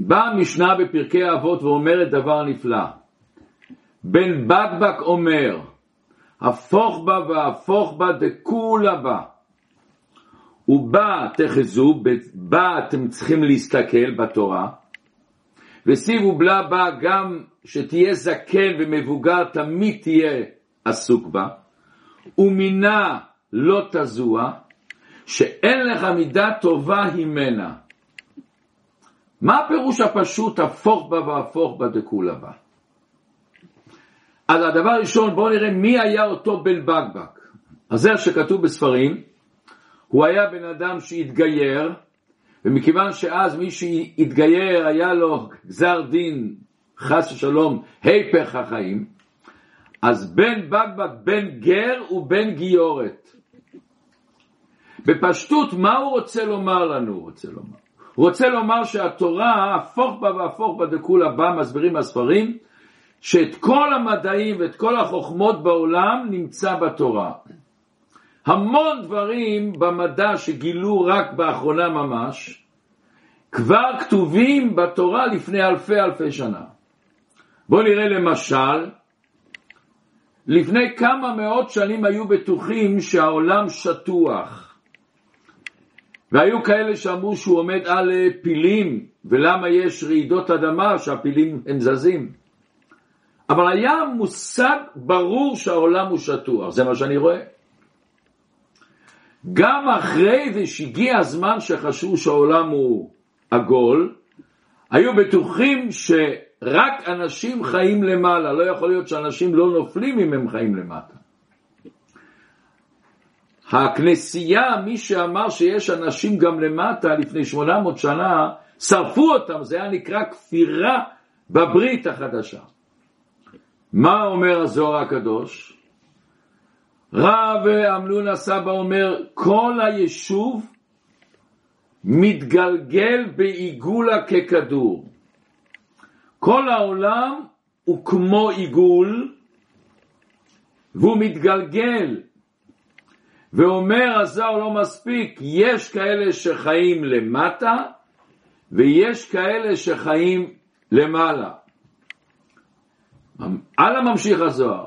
באה המשנה בפרקי האבות ואומרת דבר נפלא. בן בקבק אומר, הפוך בה והפוך בה דכולה בה. ובה תחזו, בה אתם צריכים להסתכל בתורה, וסיב ובלה בה גם שתהיה זקן ומבוגר תמיד תהיה עסוק בה, ומינה לא תזוע, שאין לך מידה טובה הימנה. מה הפירוש הפשוט הפוך בה והפוך בה דכולה בה? אז הדבר הראשון, בואו נראה מי היה אותו בן בקבק. אז זה שכתוב בספרים, הוא היה בן אדם שהתגייר, ומכיוון שאז מי שהתגייר היה לו גזר דין, חס ושלום, היפך החיים, אז בן בקבק בן גר ובן גיורת. בפשטות, מה הוא רוצה לומר לנו? הוא רוצה לומר, רוצה לומר שהתורה, הפוך בה והפוך בה דכולה בה, מסבירים הספרים, שאת כל המדעים ואת כל החוכמות בעולם נמצא בתורה. המון דברים במדע שגילו רק באחרונה ממש, כבר כתובים בתורה לפני אלפי אלפי שנה. בואו נראה למשל, לפני כמה מאות שנים היו בטוחים שהעולם שטוח. והיו כאלה שאמרו שהוא עומד על פילים, ולמה יש רעידות אדמה שהפילים הם זזים. אבל היה מושג ברור שהעולם הוא שטוח, זה מה שאני רואה. גם אחרי זה שהגיע הזמן שחשבו שהעולם הוא עגול, היו בטוחים שרק אנשים חיים למעלה, לא יכול להיות שאנשים לא נופלים אם הם חיים למטה. הכנסייה, מי שאמר שיש אנשים גם למטה לפני 800 שנה, שרפו אותם, זה היה נקרא כפירה בברית החדשה. מה אומר הזוהר הקדוש? רב אמנון הסבא אומר, כל היישוב מתגלגל בעיגולה ככדור. כל העולם הוא כמו עיגול, והוא מתגלגל. ואומר הזוהר לא מספיק, יש כאלה שחיים למטה, ויש כאלה שחיים למעלה. הלאה ממשיך הזוהר.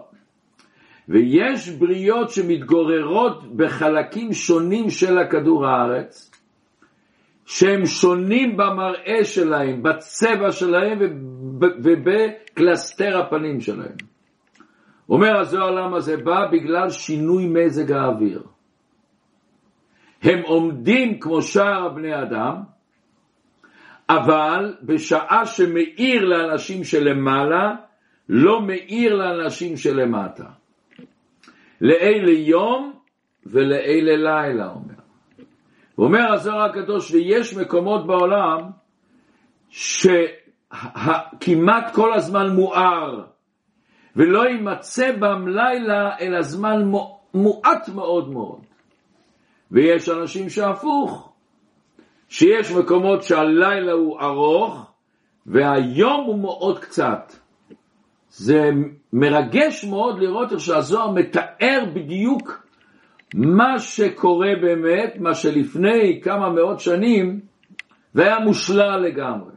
ויש בריות שמתגוררות בחלקים שונים של הכדור הארץ, שהם שונים במראה שלהם, בצבע שלהם ובקלסתר הפנים שלהם. אומר הזוהר למה זה בא? בגלל שינוי מזג האוויר. הם עומדים כמו שאר הבני אדם, אבל בשעה שמאיר לאנשים שלמעלה, לא מאיר לאנשים שלמטה. לאלה יום ולאלה לילה, אומר. אומר הזוהר הקדוש, ויש מקומות בעולם שכמעט כל הזמן מואר, ולא יימצא בם לילה אלא זמן מועט מאוד מאוד. ויש אנשים שהפוך, שיש מקומות שהלילה הוא ארוך והיום הוא מאוד קצת. זה מרגש מאוד לראות איך שהזוהר מתאר בדיוק מה שקורה באמת, מה שלפני כמה מאות שנים והיה מושלל לגמרי.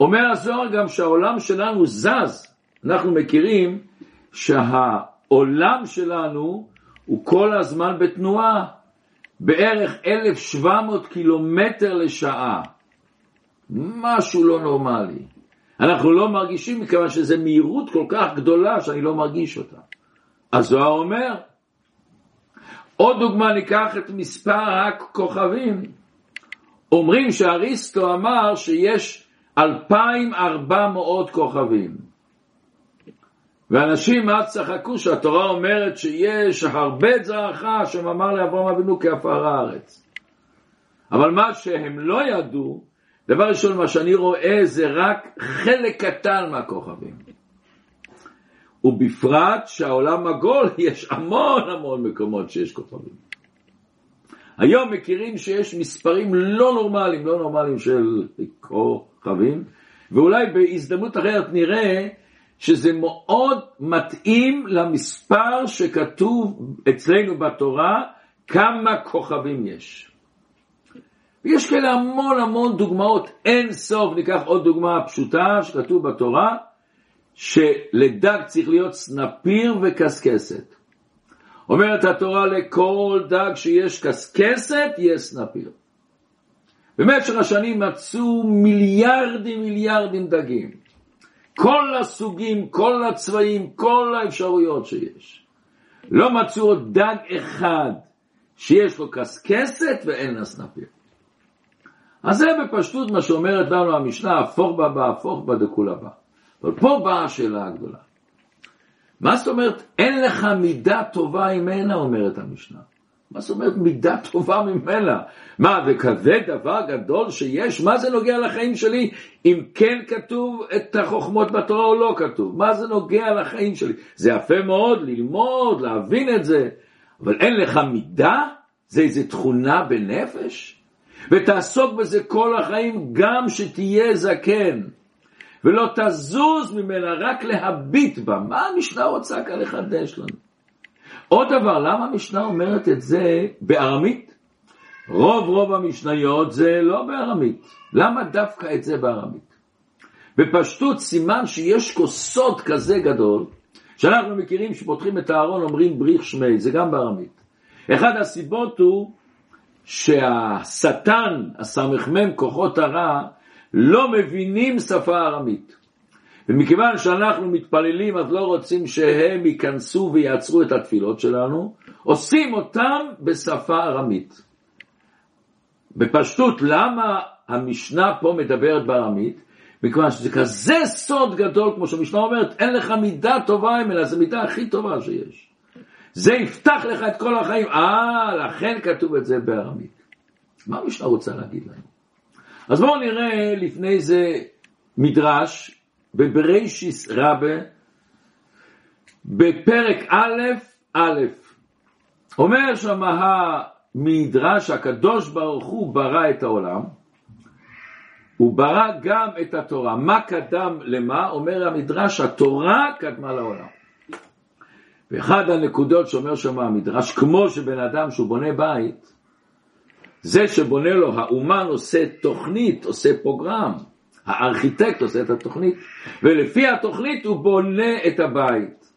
אומר הזוהר גם שהעולם שלנו זז, אנחנו מכירים שהעולם שלנו הוא כל הזמן בתנועה, בערך 1,700 קילומטר לשעה, משהו לא נורמלי. אנחנו לא מרגישים מכיוון שזו מהירות כל כך גדולה שאני לא מרגיש אותה. הזוהר אומר, עוד דוגמה ניקח את מספר הכוכבים. אומרים שאריסטו אמר שיש 2,400 כוכבים. ואנשים אז צחקו שהתורה אומרת שיש הרבה זרעך, השם אמר לאברהם אבינו כעפר הארץ. אבל מה שהם לא ידעו, דבר ראשון, מה שאני רואה זה רק חלק קטן מהכוכבים. ובפרט שהעולם עגול, יש המון המון מקומות שיש כוכבים. היום מכירים שיש מספרים לא נורמליים, לא נורמליים של כוכבים, ואולי בהזדמנות אחרת נראה שזה מאוד מתאים למספר שכתוב אצלנו בתורה כמה כוכבים יש. ויש כאלה המון המון דוגמאות, אין סוף, ניקח עוד דוגמה פשוטה שכתוב בתורה, שלדג צריך להיות סנפיר וקסקסת. אומרת התורה לכל דג שיש קסקסת, יש סנפיר. במשך השנים מצאו מיליארדים מיליארדים דגים. כל הסוגים, כל הצבעים, כל האפשרויות שיש. לא מצאו עוד דג אחד שיש לו קסקסת ואין לה סנפיר. אז זה בפשטות מה שאומרת לנו המשנה, הפוך בה בהפוך בה דכולה בה. אבל פה באה השאלה הגדולה. מה זאת אומרת, אין לך מידה טובה ממנה, אומרת המשנה. מה זאת אומרת מידה טובה ממנה? מה, זה כזה דבר גדול שיש? מה זה נוגע לחיים שלי? אם כן כתוב את החוכמות בתורה או לא כתוב? מה זה נוגע לחיים שלי? זה יפה מאוד ללמוד, להבין את זה, אבל אין לך מידה? זה איזה תכונה בנפש? ותעסוק בזה כל החיים גם שתהיה זקן. ולא תזוז ממנה, רק להביט בה. מה המשנה רוצה כאן לחדש לנו? עוד דבר, למה המשנה אומרת את זה בארמית? רוב רוב המשניות זה לא בארמית. למה דווקא את זה בארמית? בפשטות סימן שיש כוסות כזה גדול, שאנחנו מכירים שפותחים את הארון אומרים בריך שמי, זה גם בארמית. אחד הסיבות הוא שהשטן, הסמ"ם, כוחות הרע, לא מבינים שפה ארמית. ומכיוון שאנחנו מתפללים אז לא רוצים שהם ייכנסו ויעצרו את התפילות שלנו, עושים אותם בשפה ארמית. בפשטות, למה המשנה פה מדברת בארמית? מכיוון שזה כזה סוד גדול, כמו שהמשנה אומרת, אין לך מידה טובה ממנה, זו מידה הכי טובה שיש. זה יפתח לך את כל החיים. אה, לכן כתוב את זה בארמית. מה המשנה רוצה להגיד לנו? אז בואו נראה לפני זה מדרש בברישיס רבה בפרק א', א', אומר שם המדרש, הקדוש ברוך הוא ברא את העולם, הוא ברא גם את התורה. מה קדם למה? אומר המדרש, התורה קדמה לעולם. ואחד הנקודות שאומר שם המדרש, כמו שבן אדם שהוא בונה בית, זה שבונה לו, האומן עושה תוכנית, עושה פרוגרם, הארכיטקט עושה את התוכנית, ולפי התוכנית הוא בונה את הבית.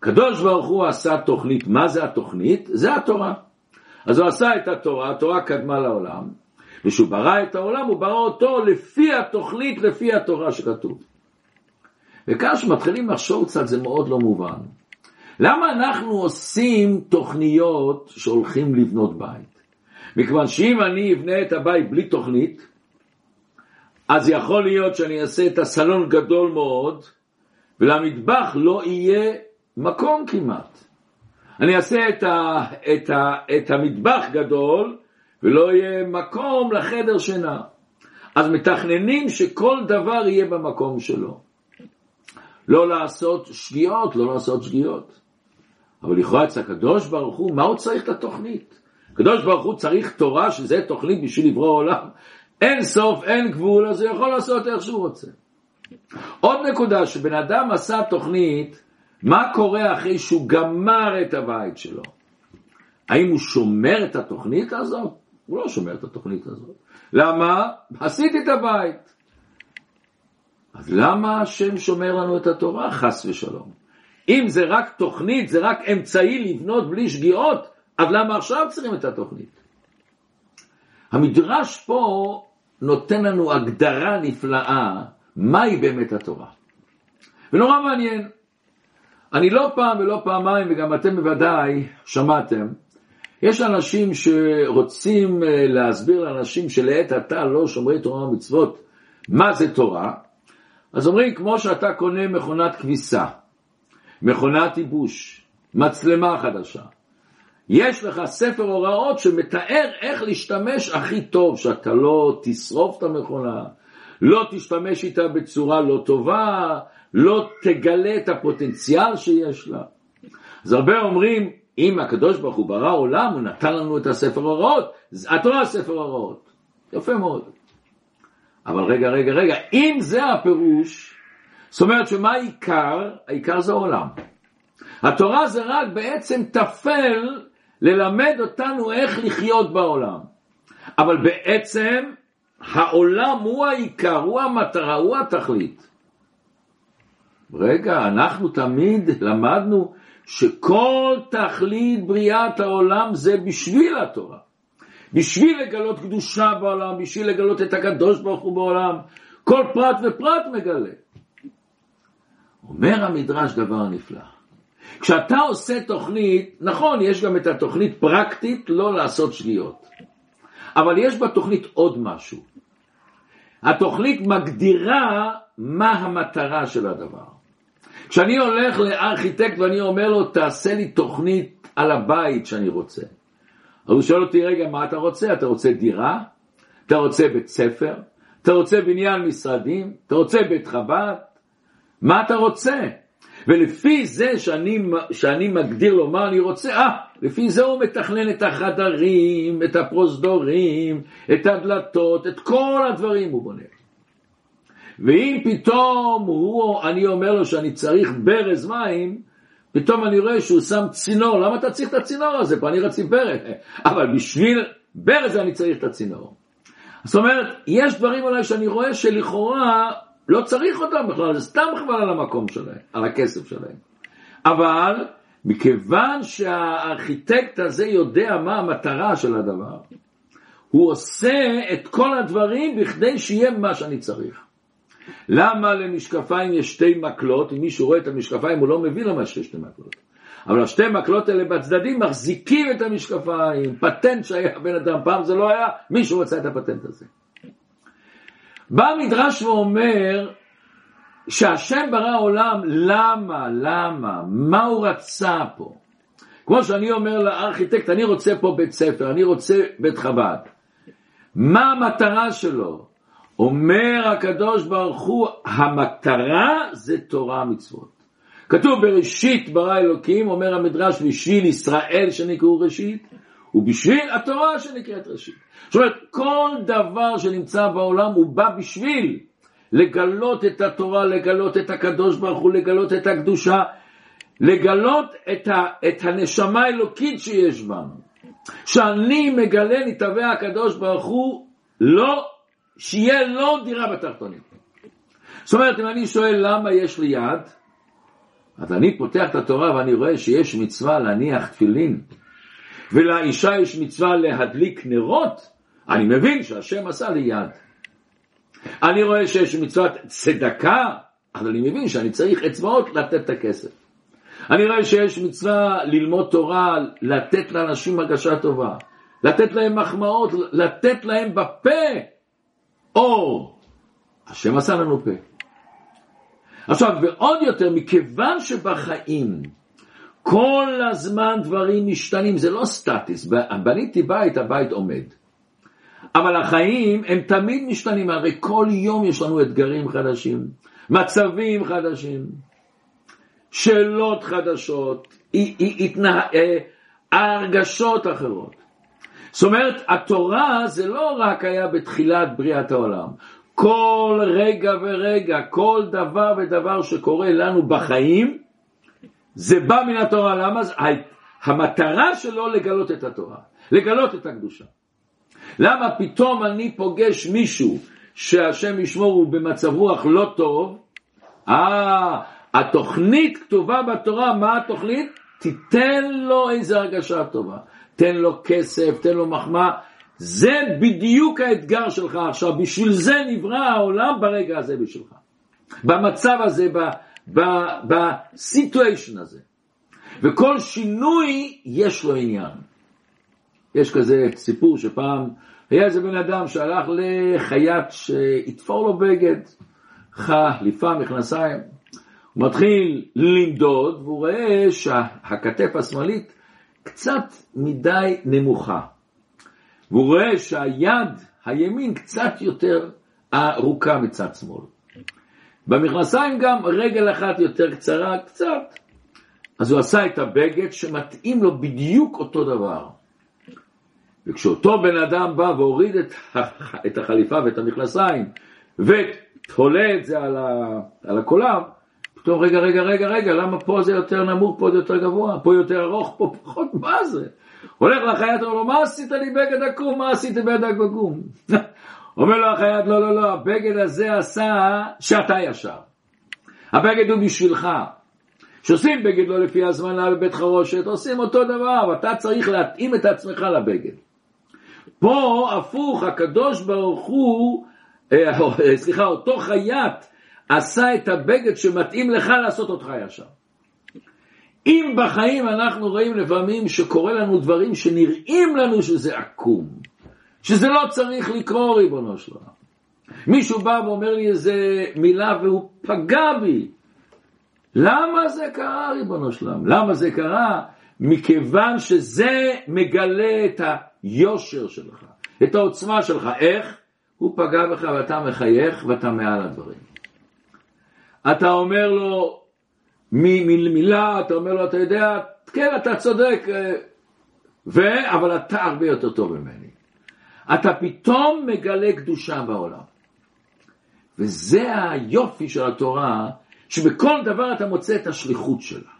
קדוש ברוך הוא עשה תוכנית, מה זה התוכנית? זה התורה. אז הוא עשה את התורה, התורה קדמה לעולם, וכשהוא ברא את העולם הוא ברא אותו לפי התוכנית, לפי התורה שכתוב. וכאן שמתחילים לחשוב קצת זה מאוד לא מובן. למה אנחנו עושים תוכניות שהולכים לבנות בית? מכיוון שאם אני אבנה את הבית בלי תוכנית, אז יכול להיות שאני אעשה את הסלון גדול מאוד, ולמטבח לא יהיה מקום כמעט. אני אעשה את, ה, את, ה, את המטבח גדול, ולא יהיה מקום לחדר שינה. אז מתכננים שכל דבר יהיה במקום שלו. לא לעשות שגיאות, לא לעשות שגיאות. אבל לכאורה אצל הקדוש ברוך הוא, מה הוא צריך את התוכנית? הקדוש ברוך הוא צריך תורה שזה תוכנית בשביל לברוא עולם. אין סוף, אין גבול, אז הוא יכול לעשות איך שהוא רוצה. עוד נקודה, שבן אדם עשה תוכנית, מה קורה אחרי שהוא גמר את הבית שלו? האם הוא שומר את התוכנית הזאת? הוא לא שומר את התוכנית הזאת. למה? עשיתי את הבית. אז למה השם שומר לנו את התורה? חס ושלום. אם זה רק תוכנית, זה רק אמצעי לבנות בלי שגיאות, אז למה עכשיו צריכים את התוכנית? המדרש פה נותן לנו הגדרה נפלאה מהי באמת התורה. ונורא מעניין. אני לא פעם ולא פעמיים, וגם אתם בוודאי שמעתם, יש אנשים שרוצים אה, להסביר לאנשים שלעת עתה לא שומרי תורה ומצוות מה זה תורה, אז אומרים כמו שאתה קונה מכונת כביסה, מכונת ייבוש, מצלמה חדשה, יש לך ספר הוראות שמתאר איך להשתמש הכי טוב, שאתה לא תשרוף את המכונה, לא תשתמש איתה בצורה לא טובה, לא תגלה את הפוטנציאל שיש לה. אז הרבה אומרים, אם הקדוש ברוך הוא ברא עולם, הוא נתן לנו את הספר הוראות, התורה ספר הוראות. יפה מאוד. אבל רגע, רגע, רגע, אם זה הפירוש, זאת אומרת שמה העיקר? העיקר זה עולם. התורה זה רק בעצם טפל ללמד אותנו איך לחיות בעולם. אבל בעצם העולם הוא העיקר, הוא המטרה, הוא התכלית. רגע, אנחנו תמיד למדנו שכל תכלית בריאת העולם זה בשביל התורה. בשביל לגלות קדושה בעולם, בשביל לגלות את הקדוש ברוך הוא בעולם, כל פרט ופרט מגלה. אומר המדרש דבר נפלא. כשאתה עושה תוכנית, נכון, יש גם את התוכנית פרקטית לא לעשות שגיאות, אבל יש בתוכנית עוד משהו. התוכנית מגדירה מה המטרה של הדבר. כשאני הולך לארכיטקט ואני אומר לו, תעשה לי תוכנית על הבית שאני רוצה. אז הוא שואל אותי, רגע, מה אתה רוצה? אתה רוצה דירה? אתה רוצה בית ספר? אתה רוצה בניין משרדים? אתה רוצה בית חב"ד? מה אתה רוצה? ולפי זה שאני, שאני מגדיר לו מה אני רוצה, אה, לפי זה הוא מתכנן את החדרים, את הפרוזדורים, את הדלתות, את כל הדברים הוא בונה. ואם פתאום הוא, אני אומר לו שאני צריך ברז מים, פתאום אני רואה שהוא שם צינור, למה אתה צריך את הצינור הזה? פה אני רציתי ברז, אבל בשביל ברז אני צריך את הצינור. זאת אומרת, יש דברים אולי שאני רואה שלכאורה לא צריך אותם בכלל, זה סתם חבל על המקום שלהם, על הכסף שלהם. אבל מכיוון שהארכיטקט הזה יודע מה המטרה של הדבר, הוא עושה את כל הדברים בכדי שיהיה מה שאני צריך. למה למשקפיים יש שתי מקלות? אם מישהו רואה את המשקפיים הוא לא מבין למה יש שתי מקלות. אבל השתי מקלות האלה בצדדים מחזיקים את המשקפיים, פטנט שהיה בן אדם, פעם זה לא היה, מישהו רצה את הפטנט הזה. בא המדרש ואומר שהשם ברא עולם, למה, למה, מה הוא רצה פה? כמו שאני אומר לארכיטקט, אני רוצה פה בית ספר, אני רוצה בית חב"ד. מה המטרה שלו? אומר הקדוש ברוך הוא, המטרה זה תורה מצוות. כתוב בראשית ברא אלוקים, אומר המדרש, בשביל ישראל שנקראו ראשית, ובשביל התורה שנקראת ראשית. זאת אומרת, כל דבר שנמצא בעולם הוא בא בשביל לגלות את התורה, לגלות את הקדוש ברוך הוא, לגלות את הקדושה, לגלות את, ה, את הנשמה האלוקית שיש בנו. שאני מגלה, נתבע הקדוש ברוך הוא, לא, שיהיה לו דירה בתחתונים. זאת אומרת, אם אני שואל למה יש לי יד, אז אני פותח את התורה ואני רואה שיש מצווה להניח תפילין ולאישה יש מצווה להדליק נרות, אני מבין שהשם עשה לי יד. אני רואה שיש מצוות צדקה, אבל אני מבין שאני צריך אצבעות לתת את הכסף. אני רואה שיש מצווה ללמוד תורה, לתת לאנשים הרגשה טובה, לתת להם מחמאות, לתת להם בפה אור. השם עשה לנו פה. עכשיו, ועוד יותר, מכיוון שבחיים כל הזמן דברים משתנים, זה לא סטטוס, בניתי בית, הבית עומד. אבל החיים הם תמיד משתנים, הרי כל יום יש לנו אתגרים חדשים, מצבים חדשים, שאלות חדשות. אה, הרגשות אחרות. זאת אומרת, התורה זה לא רק היה בתחילת בריאת העולם. כל רגע ורגע, כל דבר ודבר שקורה לנו בחיים, זה בא מן התורה, למה? המטרה שלו לגלות את התורה, לגלות את הקדושה. למה פתאום אני פוגש מישהו שהשם ישמור הוא במצב רוח לא טוב? אה, התוכנית כתובה בתורה, מה התוכנית? תיתן לו איזה הרגשה טובה, תן לו כסף, תן לו מחמאה, זה בדיוק האתגר שלך עכשיו, בשביל זה נברא העולם ברגע הזה בשבילך. במצב הזה, בסיטואשן הזה. וכל שינוי יש לו עניין. יש כזה סיפור שפעם היה איזה בן אדם שהלך לחייט שיתפור לו בגד, חליפה, מכנסיים. הוא מתחיל למדוד והוא רואה שהכתף השמאלית קצת מדי נמוכה. והוא רואה שהיד הימין קצת יותר ארוכה מצד שמאל. במכנסיים גם רגל אחת יותר קצרה, קצת. אז הוא עשה את הבגד שמתאים לו בדיוק אותו דבר. וכשאותו בן אדם בא והוריד את, את החליפה ואת המכנסיים ותולה את זה על, ה, על הקולב, פתאום רגע, רגע, רגע, רגע, למה פה זה יותר נמוך, פה זה יותר גבוה, פה יותר ארוך, פה פחות, מה זה? הולך לחייט, אומר לו, מה עשית לי בגד עקום? מה עשית בגד עקום? אומר לו החייט, לא, לא, לא, הבגד הזה עשה שאתה ישר. הבגד הוא בשבילך. כשעושים בגד לא לפי הזמנה בבית חרושת, עושים אותו דבר, ואתה צריך להתאים את עצמך לבגד. פה הפוך, הקדוש ברוך הוא, אה, סליחה, אותו חייט עשה את הבגד שמתאים לך לעשות אותך ישר. אם בחיים אנחנו רואים לפעמים שקורה לנו דברים שנראים לנו שזה עקום, שזה לא צריך לקרוא ריבונו של. מישהו בא ואומר לי איזה מילה והוא פגע בי. למה זה קרה ריבונו של? למה זה קרה? מכיוון שזה מגלה את היושר שלך, את העוצמה שלך. איך? הוא פגע בך ואתה מחייך ואתה מעל הדברים. אתה אומר לו מילה, אתה אומר לו, אתה יודע, כן, אתה צודק, אה, ו... אבל אתה הרבה יותר טוב ממני. אתה פתאום מגלה קדושה בעולם. וזה היופי של התורה, שבכל דבר אתה מוצא את השליחות שלה.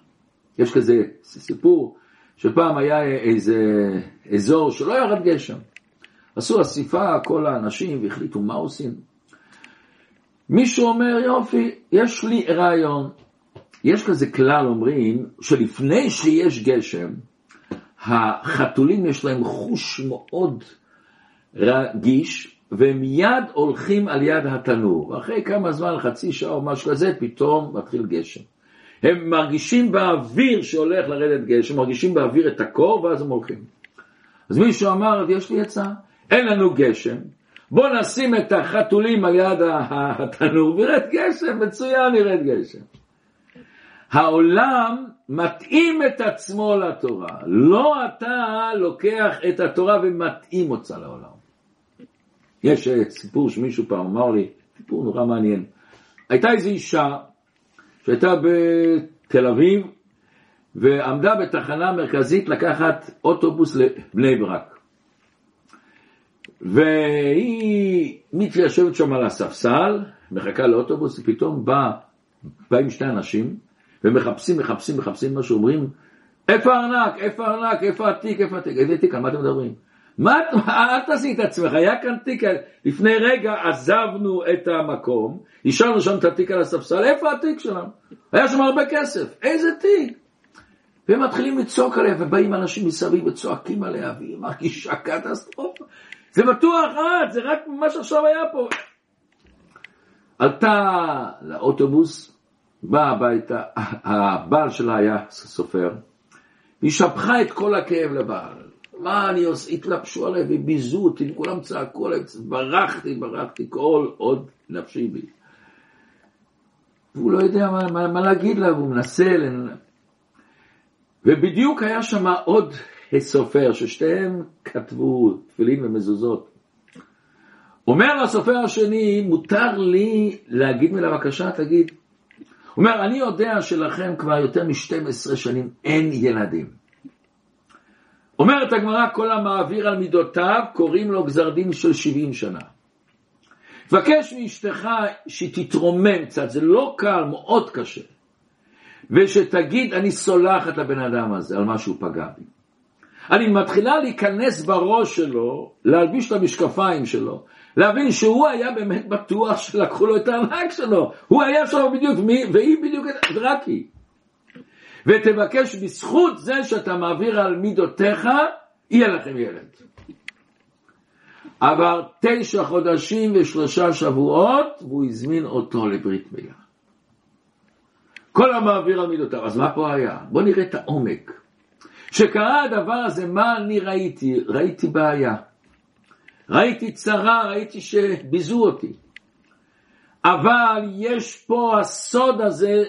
יש כזה סיפור שפעם היה איזה אזור שלא ירד גשם. עשו אסיפה כל האנשים והחליטו מה עושים. מישהו אומר יופי, יש לי רעיון. יש כזה כלל אומרים שלפני שיש גשם, החתולים יש להם חוש מאוד רגיש, והם מיד הולכים על יד התנור. ואחרי כמה זמן, חצי שעה או משהו כזה, פתאום מתחיל גשם. הם מרגישים באוויר שהולך לרדת גשם, מרגישים באוויר את הקור, ואז הם הולכים. אז מישהו אמר, יש לי עצה, אין לנו גשם, בוא נשים את החתולים על יד התנור וירד גשם, מצוין ירד גשם. העולם מתאים את עצמו לתורה, לא אתה לוקח את התורה ומתאים אותה לעולם. יש אה, סיפור שמישהו פעם אמר לי, סיפור נורא מעניין. הייתה איזו אישה שהייתה בתל אביב ועמדה בתחנה מרכזית לקחת אוטובוס לבני ברק. והיא מתיישבת שם על הספסל, מחכה לאוטובוס, ופתאום בא, באים שני אנשים, ומחפשים, מחפשים, מחפשים מה שאומרים, איפה הארנק, איפה הארנק, איפה התיק, איפה התיק, איזה תיק, על מה אתם מדברים? מה, אל תעשי את עצמך, היה כאן תיק, לפני רגע עזבנו את המקום, השארנו שם את התיק על הספסל, איפה התיק שלנו? היה שם הרבה כסף, איזה תיק? והם מתחילים לצעוק עליה, ובאים אנשים מסביב וצועקים עליה, והיא מרגישה קטסטרופה. זה בטוח את, זה רק מה שעכשיו היה פה. עלתה לאוטובוס, באה הביתה, הבעל שלה היה סופר, היא שפכה את כל הכאב לבעל. מה אני עושה? התלבשו עליי וביזו אותי, כולם צעקו עליי, ברחתי, ברחתי, כל עוד נפשי בי. והוא לא יודע מה, מה, מה להגיד לה, והוא מנסה, לנ... ובדיוק היה שם עוד סופר, ששתיהם כתבו תפילין ומזוזות. אומר לסופר השני, מותר לי להגיד מילה בבקשה, תגיד. הוא אומר, אני יודע שלכם כבר יותר מ-12 שנים אין ילדים. אומרת הגמרא, כל המעביר על מידותיו, קוראים לו גזר דין של 70 שנה. תבקש מאשתך שתתרומם קצת, זה לא קל, מאוד קשה. ושתגיד, אני סולחת לבן אדם הזה על מה שהוא פגע בי. אני מתחילה להיכנס בראש שלו, להלביש את המשקפיים שלו, להבין שהוא היה באמת בטוח שלקחו לו את הארנק שלו. הוא היה שם בדיוק, והיא בדיוק, רק היא. ותבקש בזכות זה שאתה מעביר על מידותיך, יהיה לכם ילד. עבר תשע חודשים ושלושה שבועות, והוא הזמין אותו לברית מילה. כל המעביר על מידותיו. אז מה פה היה? בואו נראה את העומק. כשקרה הדבר הזה, מה אני ראיתי? ראיתי בעיה. ראיתי צרה, ראיתי שביזו אותי. אבל יש פה הסוד הזה,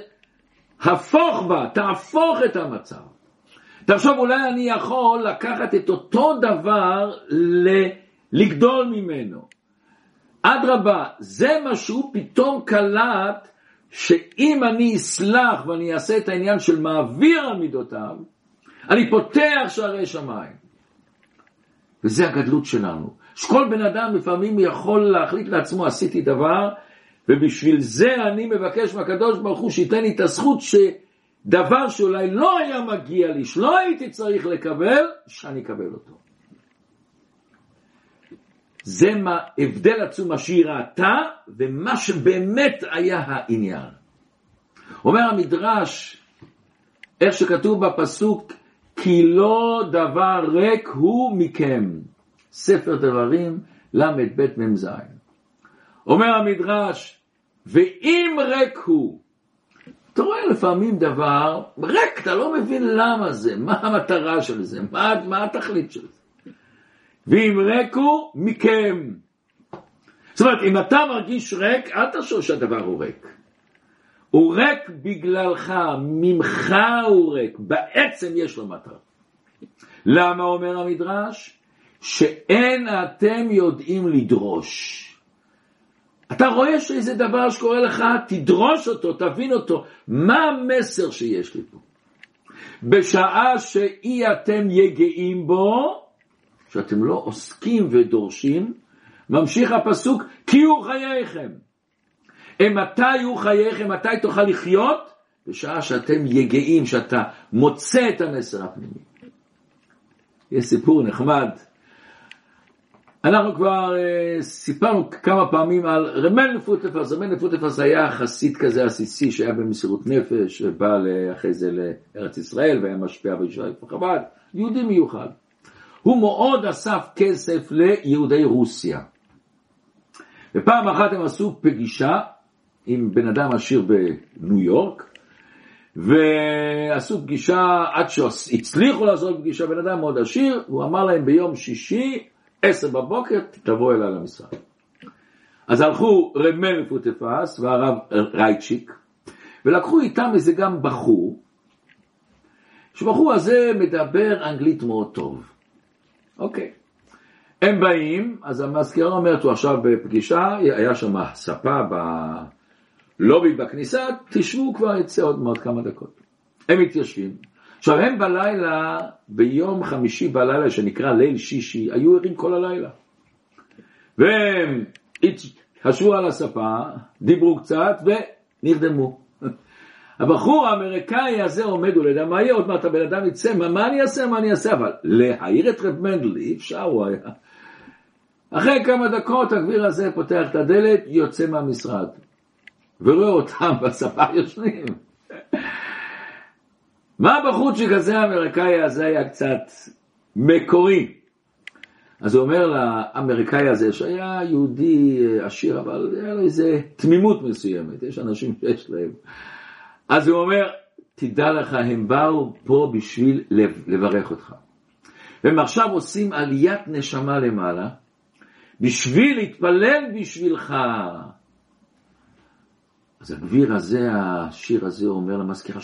הפוך בה, תהפוך את המצב. תחשוב, אולי אני יכול לקחת את אותו דבר ל... לגדול ממנו. אדרבה, זה מה שהוא פתאום קלט, שאם אני אסלח ואני אעשה את העניין של מעביר על מידותיו, אני פותח שערי שמיים. וזה הגדלות שלנו. שכל בן אדם לפעמים יכול להחליט לעצמו, עשיתי דבר, ובשביל זה אני מבקש מהקדוש ברוך הוא שייתן לי את הזכות דבר שאולי לא היה מגיע לי, שלא הייתי צריך לקבל, שאני אקבל אותו. זה מה, הבדל עצום מה שהיא ראתה ומה שבאמת היה העניין. אומר המדרש, איך שכתוב בפסוק, כי לא דבר ריק הוא מכם. ספר דברים ל"ב מ"ז. אומר המדרש, ואם ריק הוא, אתה רואה לפעמים דבר, ריק, אתה לא מבין למה זה, מה המטרה של זה, מה, מה התכלית של זה. ואם ריק הוא, מכם. זאת אומרת, אם אתה מרגיש ריק, אל תחשוב שהדבר הוא ריק. הוא ריק בגללך, ממך הוא ריק, בעצם יש לו מטרה. למה אומר המדרש? שאין אתם יודעים לדרוש. אתה רואה שאיזה דבר שקורה לך, תדרוש אותו, תבין אותו. מה המסר שיש לי פה? בשעה שאי אתם יגעים בו, שאתם לא עוסקים ודורשים, ממשיך הפסוק, כי הוא חייכם. מתי יהיו חייכם, מתי תוכל לחיות? בשעה שאתם יגעים, שאתה מוצא את המסר הפנימי. יש סיפור נחמד. אנחנו כבר uh, סיפרנו כמה פעמים על רמל נפוטפס, רמל נפוטפס היה חסיד כזה עסיסי שהיה במסירות נפש, ובא אחרי זה לארץ ישראל והיה משפיע בישיבה חב"ד, יהודי מיוחד. הוא מאוד אסף כסף ליהודי רוסיה. ופעם אחת הם עשו פגישה עם בן אדם עשיר בניו יורק, ועשו פגישה עד שהצליחו לעשות פגישה, בן אדם מאוד עשיר, הוא אמר להם ביום שישי, עשר בבוקר, תבוא אליי למשרד. אז הלכו רמל פוטפס והרב רייצ'יק, ולקחו איתם איזה גם בחור, שבחור הזה מדבר אנגלית מאוד טוב. אוקיי. הם באים, אז המזכירה אומרת, הוא עכשיו בפגישה, היה שם ספה בלובי בכניסה, תשבו כבר יצא עוד מעט כמה דקות. הם מתיישבים. עכשיו הם בלילה, ביום חמישי בלילה שנקרא ליל שישי, היו ערים כל הלילה. והם התחשבו על הספה, דיברו קצת ונרדמו. הבחור האמריקאי הזה עומד, הוא לא יודע מה יהיה, עוד מעט הבן אדם יצא, מה, מה אני אעשה, מה אני אעשה, אבל להעיר את רב מנדל, אי אפשר, הוא היה. אחרי כמה דקות הגביר הזה פותח את הדלת, יוצא מהמשרד, ורואה אותם בספה יושנים. מה בחורצ'יק הזה האמריקאי הזה היה קצת מקורי? אז הוא אומר לאמריקאי הזה, שהיה יהודי עשיר, אבל היה לו איזה תמימות מסוימת, יש אנשים שיש להם. אז הוא אומר, תדע לך, הם באו פה בשביל לברך אותך. והם עכשיו עושים עליית נשמה למעלה, בשביל להתפלל בשבילך. אז הגביר הזה, השיר הזה, אומר למזכירה,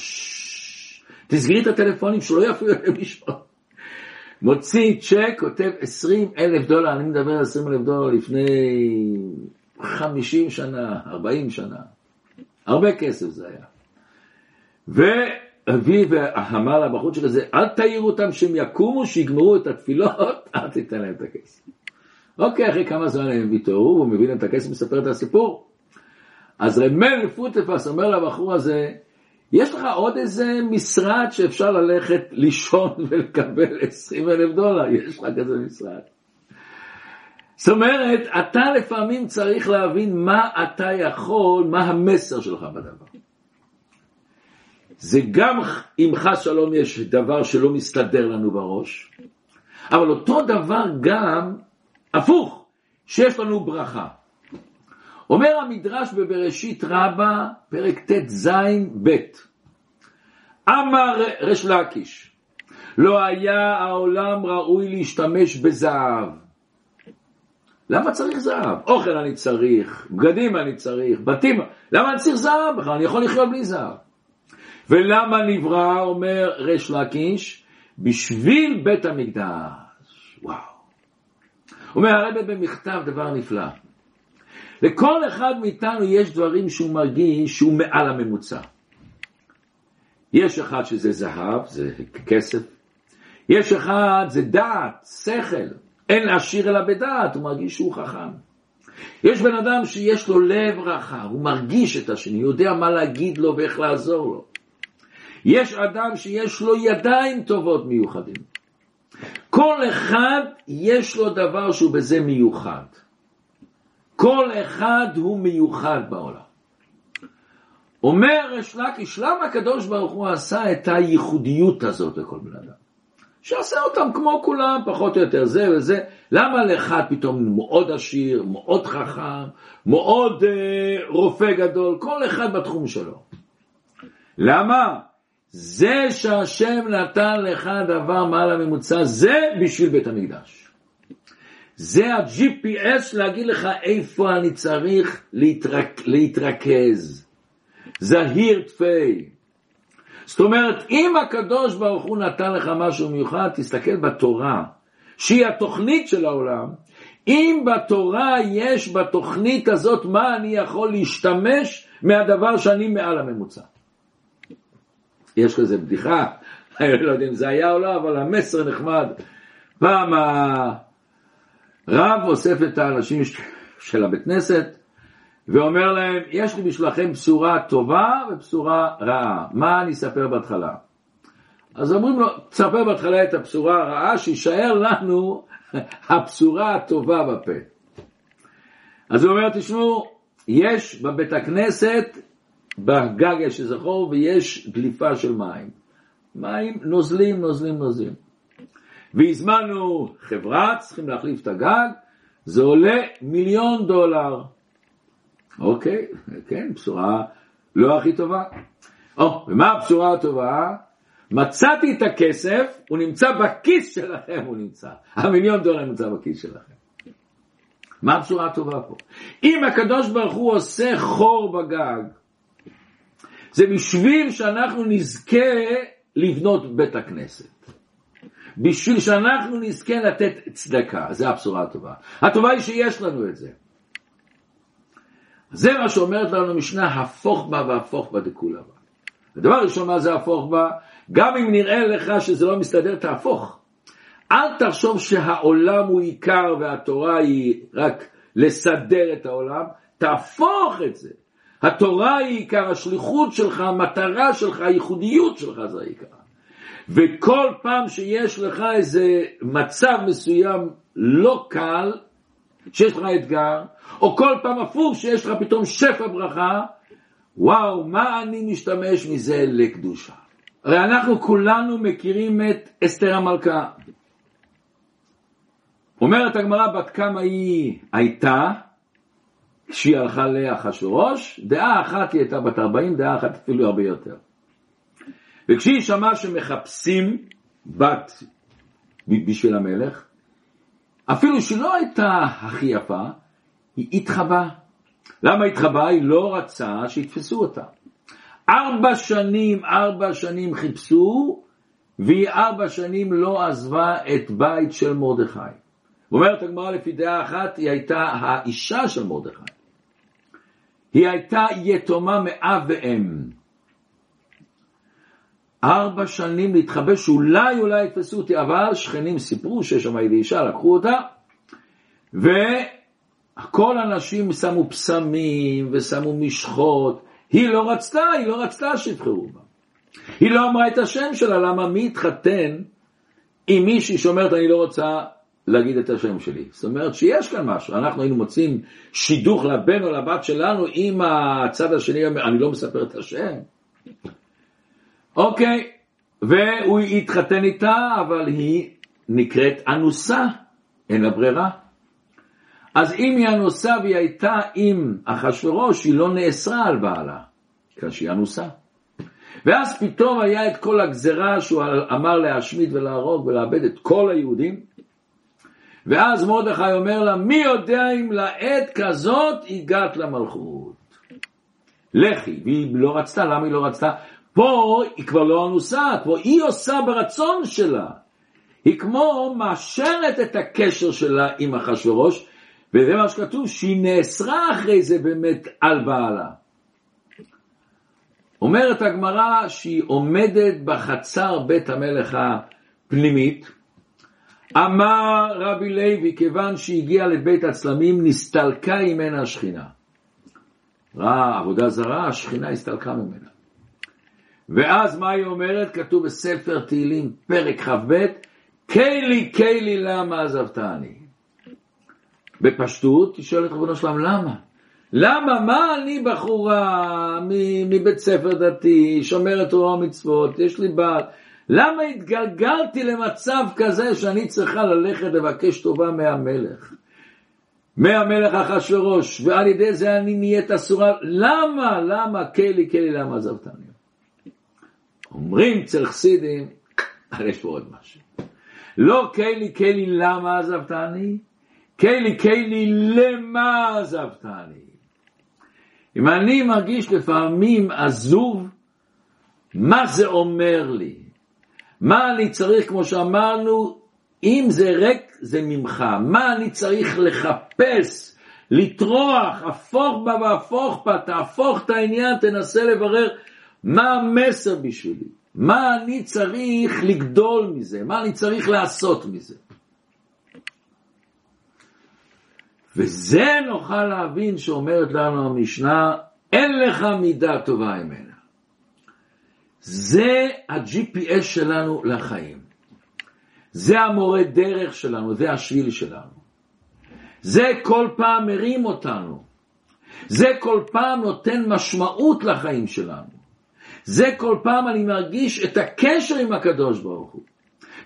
תסגרי את הטלפונים שלא יפריעו להם לשמוע. מוציא צ'ק, כותב 20 אלף דולר, אני מדבר על 20 אלף דולר לפני 50 שנה, 40 שנה. הרבה כסף זה היה. ואביו אמר לבחור של זה, אל תעיר אותם שהם יקומו, שיגמרו את התפילות, אל תיתן להם את הכסף. אוקיי, אחרי כמה זמן הם ויתרו, הוא מביא להם את הכסף, מספר את הסיפור. אז רמל פוטפס אומר לבחור הזה, יש לך עוד איזה משרד שאפשר ללכת לישון ולקבל 20 אלף דולר, יש לך כזה משרד. זאת אומרת, אתה לפעמים צריך להבין מה אתה יכול, מה המסר שלך בדבר. זה גם אם חס שלום יש דבר שלא מסתדר לנו בראש, אבל אותו דבר גם הפוך, שיש לנו ברכה. אומר המדרש בבראשית רבה, פרק ט"ז ב', אמר ריש לקיש, לא היה העולם ראוי להשתמש בזהב. למה צריך זהב? אוכל אני צריך, בגדים אני צריך, בתים, למה אני צריך זהב בכלל? אני יכול לחיות בלי זהב. ולמה נברא, אומר ריש לקיש, בשביל בית המקדש. וואו. אומר הרב במכתב דבר נפלא. לכל אחד מאיתנו יש דברים שהוא מרגיש שהוא מעל הממוצע. יש אחד שזה זהב, זה כסף. יש אחד זה דעת, שכל. אין להשאיר אלא בדעת, הוא מרגיש שהוא חכם. יש בן אדם שיש לו לב רחב, הוא מרגיש את השני, הוא יודע מה להגיד לו ואיך לעזור לו. יש אדם שיש לו ידיים טובות מיוחדים. כל אחד יש לו דבר שהוא בזה מיוחד. כל אחד הוא מיוחד בעולם. אומר ריש לקיש, למה הקדוש ברוך הוא עשה את הייחודיות הזאת לכל בן אדם? שעשה אותם כמו כולם, פחות או יותר זה וזה. למה לאחד פתאום מאוד עשיר, מאוד חכם, מאוד אה, רופא גדול, כל אחד בתחום שלו. למה? זה שהשם נתן לך דבר מעל הממוצע, זה בשביל בית המקדש. זה ה-GPS להגיד לך איפה אני צריך להתרק, להתרכז. זהיר תפי. זאת אומרת, אם הקדוש ברוך הוא נתן לך משהו מיוחד, תסתכל בתורה, שהיא התוכנית של העולם, אם בתורה יש בתוכנית הזאת מה אני יכול להשתמש מהדבר שאני מעל הממוצע. יש כזה בדיחה, אני לא יודע אם זה היה או לא, אבל המסר נחמד. פעם הרב אוסף את האנשים של הבית כנסת ואומר להם, יש לי בשבילכם בשורה טובה ובשורה רעה. מה אני אספר בהתחלה? אז אומרים לו, תספר בהתחלה את הבשורה הרעה, שישאר לנו הבשורה הטובה בפה. אז הוא אומר, תשמעו, יש בבית הכנסת בגג יש איזה חור ויש דליפה של מים. מים נוזלים, נוזלים, נוזלים. והזמנו חברה, צריכים להחליף את הגג, זה עולה מיליון דולר. אוקיי, כן, בשורה לא הכי טובה. או, ומה הבשורה הטובה? מצאתי את הכסף, הוא נמצא בכיס שלכם, הוא נמצא. המיליון דולר נמצא בכיס שלכם. מה הבשורה הטובה פה? אם הקדוש ברוך הוא עושה חור בגג, זה בשביל שאנחנו נזכה לבנות בית הכנסת. בשביל שאנחנו נזכה לתת צדקה, זו הבשורה הטובה. הטובה היא שיש לנו את זה. זה מה שאומרת לנו משנה, הפוך בה והפוך בה דכולה בה. הדבר הראשון, מה זה הפוך בה? גם אם נראה לך שזה לא מסתדר, תהפוך. אל תחשוב שהעולם הוא עיקר והתורה היא רק לסדר את העולם, תהפוך את זה. התורה היא עיקר, השליחות שלך, המטרה שלך, הייחודיות שלך זה העיקר. וכל פעם שיש לך איזה מצב מסוים לא קל, שיש לך אתגר, או כל פעם הפוך שיש לך פתאום שפע ברכה, וואו, מה אני משתמש מזה לקדושה? הרי אנחנו כולנו מכירים את אסתר המלכה. אומרת הגמרא בת כמה היא הייתה, כשהיא הלכה לאחשורוש, דעה אחת היא הייתה בת 40, דעה אחת אפילו הרבה יותר. וכשהיא שמעה שמחפשים בת בשביל המלך, אפילו שהיא לא הייתה הכי יפה, היא התחבאה. למה התחבאה? היא לא רצה שיתפסו אותה. ארבע שנים, ארבע שנים חיפשו, והיא ארבע שנים לא עזבה את בית של מרדכי. אומרת הגמרא לפי דעה אחת, היא הייתה האישה של מרדכי. היא הייתה יתומה מאב ואם. ארבע שנים להתחבא שאולי אולי יתפסו אותי, אבל שכנים סיפרו שיש שם איזה אישה, לקחו אותה, וכל הנשים שמו פסמים ושמו משחות, היא לא רצתה, היא לא רצתה שיבחרו בה. היא לא אמרה את השם שלה, למה מי התחתן עם מישהי שאומרת אני לא רוצה להגיד את השם שלי. זאת אומרת שיש כאן משהו, אנחנו היינו מוצאים שידוך לבן או לבת שלנו אם הצד השני אומר אני לא מספר את השם. אוקיי, והוא התחתן איתה אבל היא נקראת אנוסה, אין לה ברירה. אז אם היא אנוסה והיא הייתה עם אחשורוש, היא לא נאסרה על בעלה, כשהיא אנוסה. ואז פתאום היה את כל הגזרה שהוא אמר להשמיד ולהרוג ולאבד את כל היהודים, ואז מרדכי אומר לה, מי יודע אם לעת כזאת הגעת למלכות. לכי, והיא לא רצתה, למה היא לא רצתה? פה היא כבר לא אנוסה, פה היא עושה ברצון שלה. היא כמו מאשרת את הקשר שלה עם אחשורוש, וזה מה שכתוב, שהיא נאסרה אחרי זה באמת על בעלה. אומרת הגמרא שהיא עומדת בחצר בית המלך הפנימית, אמר רבי לוי, כיוון שהגיע לבית הצלמים, נסתלקה ממנה השכינה. ראה עבודה זרה, השכינה הסתלקה ממנה. ואז מה היא אומרת? כתוב בספר תהילים, פרק כ"ב, קיילי קיילי למה עזבתני. בפשטות, היא שואלת רבונו שלם, למה? למה? מה אני בחורה מבית ספר דתי, שומרת תורה ומצוות, יש לי בעל, למה התגלגלתי למצב כזה שאני צריכה ללכת לבקש טובה מהמלך? מהמלך אחשורוש, ועל ידי זה אני נהיית אסורה, למה? למה? קלי, קלי, למה עזבתני? אומרים אצל חסידים, אבל יש פה עוד משהו. לא קלי, קלי, למה עזבתני? קלי, קלי, למה עזבתני? אם אני מרגיש לפעמים עזוב, מה זה אומר לי? מה אני צריך, כמו שאמרנו, אם זה ריק, זה ממך. מה אני צריך לחפש, לטרוח, הפוך בה והפוך בה, תהפוך את העניין, תנסה לברר מה המסר בשבילי. מה אני צריך לגדול מזה, מה אני צריך לעשות מזה. וזה נוכל להבין שאומרת לנו המשנה, אין לך מידה טובה ממנה. זה ה-GPS שלנו לחיים. זה המורה דרך שלנו, זה השביל שלנו. זה כל פעם מרים אותנו. זה כל פעם נותן משמעות לחיים שלנו. זה כל פעם אני מרגיש את הקשר עם הקדוש ברוך הוא.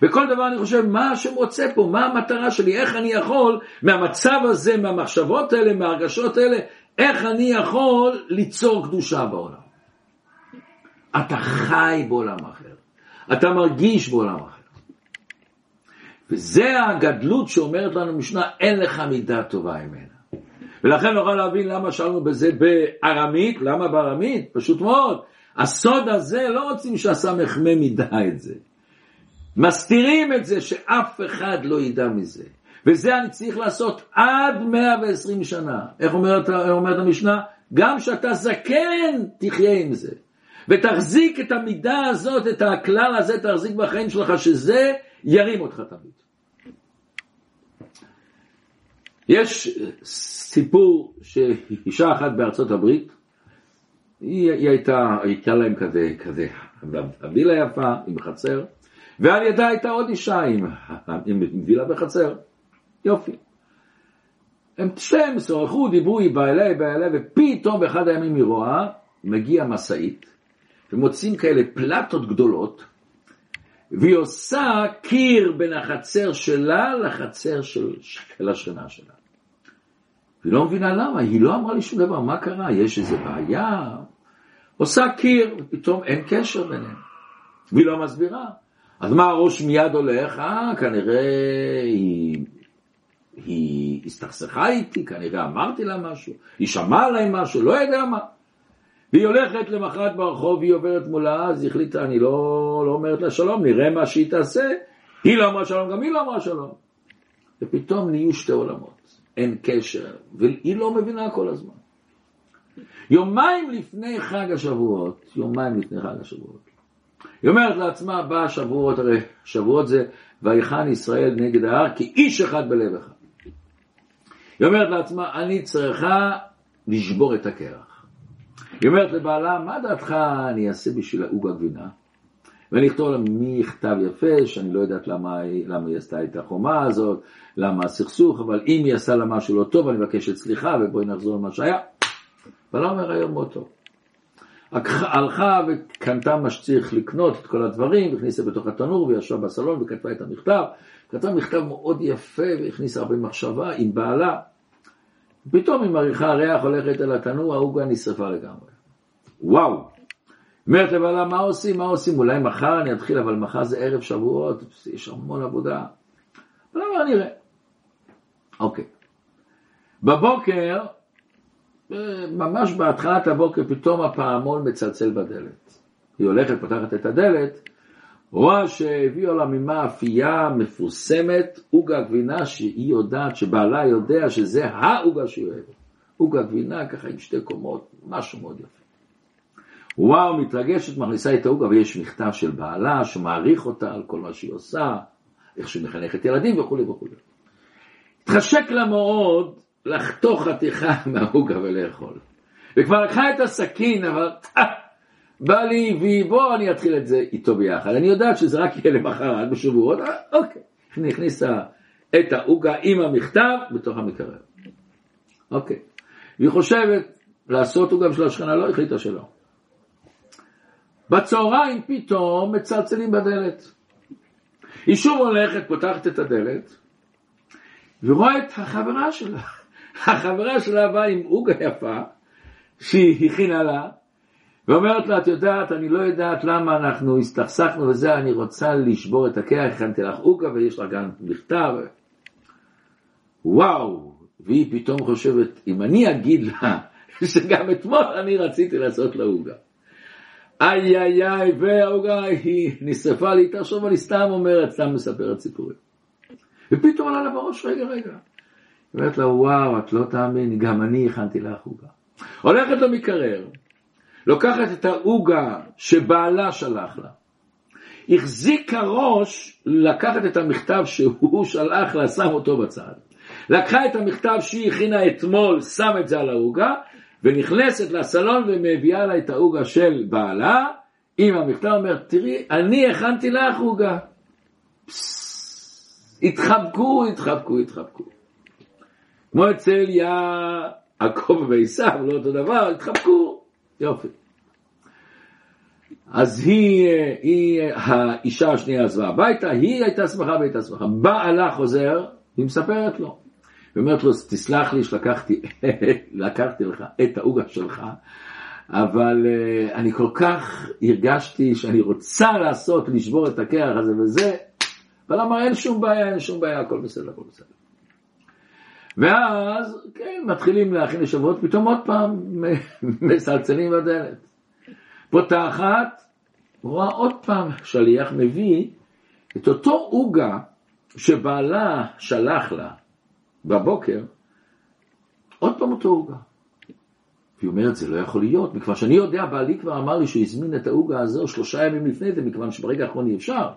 וכל דבר אני חושב, מה השם רוצה פה? מה המטרה שלי? איך אני יכול, מהמצב הזה, מהמחשבות האלה, מהרגשות האלה, איך אני יכול ליצור קדושה בעולם? אתה חי בעולם אחר, אתה מרגיש בעולם אחר. וזה הגדלות שאומרת לנו משנה, אין לך מידה טובה ממנה. ולכן נוכל להבין למה שאלנו בזה בארמית, למה בארמית? פשוט מאוד. הסוד הזה, לא רוצים שהסמ"ך מידע את זה. מסתירים את זה שאף אחד לא ידע מזה. וזה אני צריך לעשות עד 120 שנה. איך אומרת, אומרת המשנה? גם כשאתה זקן, תחיה עם זה. ותחזיק את המידה הזאת, את הכלל הזה, תחזיק בחיים שלך, שזה ירים אותך תמיד. יש סיפור שאישה אחת בארצות הברית, היא, היא הייתה, הייתה להם כזה, כזה, הווילה יפה, עם חצר, ועל ידה הייתה עוד אישה עם, עם וילה בחצר. יופי. הם שניהם שוחחו, דיברו, היא באה אליי, באה אליי, ופתאום באחד הימים היא רואה, מגיע משאית, ומוצאים כאלה פלטות גדולות, והיא עושה קיר בין החצר שלה לחצר של, של השכנה שלה. היא לא מבינה למה, היא לא אמרה לי שום דבר, מה קרה, יש איזה בעיה? עושה קיר, ופתאום אין קשר ביניהם. והיא לא מסבירה. אז מה הראש מיד הולך? אה, כנראה היא, היא הסתכסכה איתי, כנראה אמרתי לה משהו, היא שמעה עליי משהו, לא יודע מה. והיא הולכת למחרת ברחוב, היא עוברת מולה, אז היא החליטה, אני לא, לא אומרת לה שלום, נראה מה שהיא תעשה. היא לא אמרה שלום, גם היא לא אמרה שלום. ופתאום נהיו שתי עולמות, אין קשר, והיא לא מבינה כל הזמן. יומיים לפני חג השבועות, יומיים לפני חג השבועות, היא אומרת לעצמה, בא שבועות, הרי שבועות זה ויחן ישראל נגד ההר כאיש אחד בלב אחד. היא אומרת לעצמה, אני צריכה לשבור את הקרח. היא אומרת לבעלה, מה דעתך אני אעשה בשביל העוג הגבינה? ואני אכתוב לה מכתב יפה, שאני לא יודעת למה, למה היא עשתה את החומה הזאת, למה הסכסוך, אבל אם היא עשה לה משהו לא טוב, אני מבקש את סליחה, ובואי נחזור למה שהיה. ולא אומר היום מאוד טוב. הלכה וקנתה מה שצריך לקנות את כל הדברים, הכניסה בתוך התנור וישבה בסלון וכתבה את המכתב. כתבה מכתב מאוד יפה והכניסה הרבה מחשבה עם בעלה. פתאום היא מריחה ריח הולכת אל התנור, העוגה נשרפה לגמרי. וואו. אומרת לבעלה, מה עושים? מה עושים? אולי מחר אני אתחיל, אבל מחר זה ערב שבועות, יש המון עבודה. אבל אמר, נראה. אוקיי. בבוקר ממש בהתחלת הבוקר פתאום הפעמון מצלצל בדלת. היא הולכת, פותחת את הדלת, רואה שהביאו לה ממאפייה מפורסמת עוגה גבינה שהיא יודעת, שבעלה יודע שזה העוגה שהיא אוהבת. עוגה גבינה ככה עם שתי קומות, משהו מאוד יפה. וואו, מתרגשת, מכניסה את העוגה ויש מכתב של בעלה שמעריך אותה על כל מה שהיא עושה, איך שהיא מחנכת ילדים וכולי וכולי. התחשק לה מאוד לחתוך חתיכה מהעוגה ולאכול. וכבר לקחה את הסכין, אבל אה, בא לי ובוא אני אתחיל את זה איתו ביחד. אני יודעת שזה רק יהיה למחרת בשבועות, אה, אוקיי. אני אכניס את העוגה עם המכתב בתוך המקרר. אוקיי. והיא חושבת לעשות עוגה בשביל השכנה, לא החליטה שלא. בצהריים פתאום מצלצלים בדלת. היא שוב הולכת, פותחת את הדלת, ורואה את החברה שלה. החברה שלה באה עם עוגה יפה, שהיא הכינה לה, ואומרת לה, את יודעת, אני לא יודעת למה אנחנו הסתכסכנו וזה, אני רוצה לשבור את הקרח, הכנתי לך עוגה ויש לך גם מכתב. וואו, והיא פתאום חושבת, אם אני אגיד לה שגם אתמול אני רציתי לעשות לה עוגה. איי איי איי, והעוגה היא נשרפה לי, תחשוב, אני סתם אומרת, סתם מספרת סיפורים. ופתאום עלה לה בראש, רגע, רגע. היא אומרת לה, וואו, את לא תאמין, גם אני הכנתי לך עוגה. הולכת למקרר, לוקחת את העוגה שבעלה שלח לה, החזיקה ראש לקחת את המכתב שהוא שלח לה, שם אותו בצד. לקחה את המכתב שהיא הכינה אתמול, שם את זה על העוגה, ונכנסת לסלון ומביאה לה את העוגה של בעלה, עם המכתב אומר, תראי, אני הכנתי לך עוגה. התחבקו, התחבקו, התחבקו. כמו אצל יעקב ועשיו, לא אותו דבר, התחבקו, יופי. אז היא, היא, האישה השנייה עזבה הביתה, היא הייתה שמחה והייתה שמחה. בעלה חוזר, היא מספרת לו. היא אומרת לו, תסלח לי שלקחתי לקחתי לך את העוגה שלך, אבל uh, אני כל כך הרגשתי שאני רוצה לעשות, לשבור את הקרח הזה וזה, אבל אמר, אין שום בעיה, אין שום בעיה, הכל בסדר, הכל בסדר. ואז, כן, מתחילים להכין לשבועות, פתאום עוד פעם מצלצלים בדלת. פותחת, רואה עוד פעם שליח מביא את אותו עוגה שבעלה שלח לה בבוקר, עוד פעם אותו עוגה. והיא אומרת, זה לא יכול להיות, מכיוון שאני יודע, בעלי כבר אמר לי שהוא הזמין את העוגה הזו שלושה ימים לפני זה, מכיוון שברגע האחרון אי אפשר.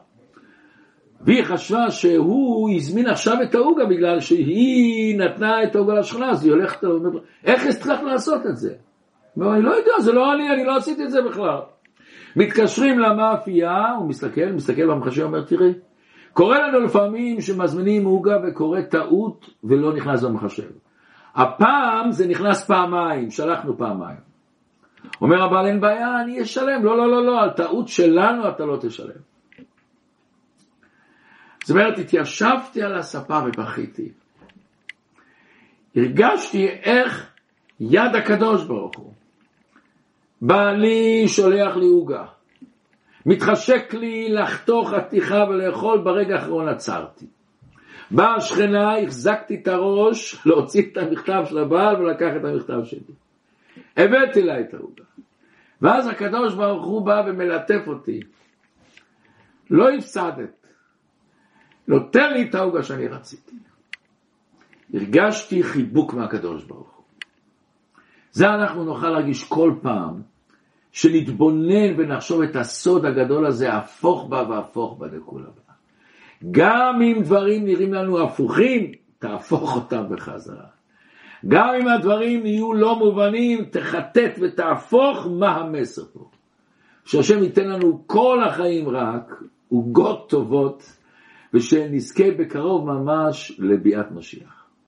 והיא חשבה שהוא הזמין עכשיו את העוגה בגלל שהיא נתנה את העוגה לשכנה, אז היא הולכת, איך הצלחת לעשות את זה? אומר, אני לא יודע, זה לא אני, אני לא עשיתי את זה בכלל. מתקשרים למאפייה, הוא מסתכל, מסתכל במחשב, אומר, תראי, קורה לנו לפעמים שמזמינים עוגה וקורה טעות ולא נכנס במחשב. הפעם זה נכנס פעמיים, שלחנו פעמיים. אומר הבעל אין בעיה, אני אשלם, לא, לא, לא, לא, על טעות שלנו אתה לא תשלם. זאת אומרת, התיישבתי על הספה ובכיתי. הרגשתי איך יד הקדוש ברוך הוא. בעלי שולח לי עוגה. מתחשק לי לחתוך חתיכה ולאכול, ברגע האחרון עצרתי. באה השכנה, החזקתי את הראש, להוציא את המכתב של הבעל ולקח את המכתב שלי. הבאתי לה את העוגה. ואז הקדוש ברוך הוא בא ומלטף אותי. לא הפסדת. נותן לי את העוגה שאני רציתי. הרגשתי חיבוק מהקדוש ברוך הוא. זה אנחנו נוכל להרגיש כל פעם שנתבונן ונחשוב את הסוד הגדול הזה, הפוך בה והפוך בה דכולה בה. גם אם דברים נראים לנו הפוכים, תהפוך אותם בחזרה. גם אם הדברים יהיו לא מובנים, תחטט ותהפוך מה המסר פה. שהשם ייתן לנו כל החיים רק עוגות טובות ושנזכה בקרוב ממש לביאת משיח.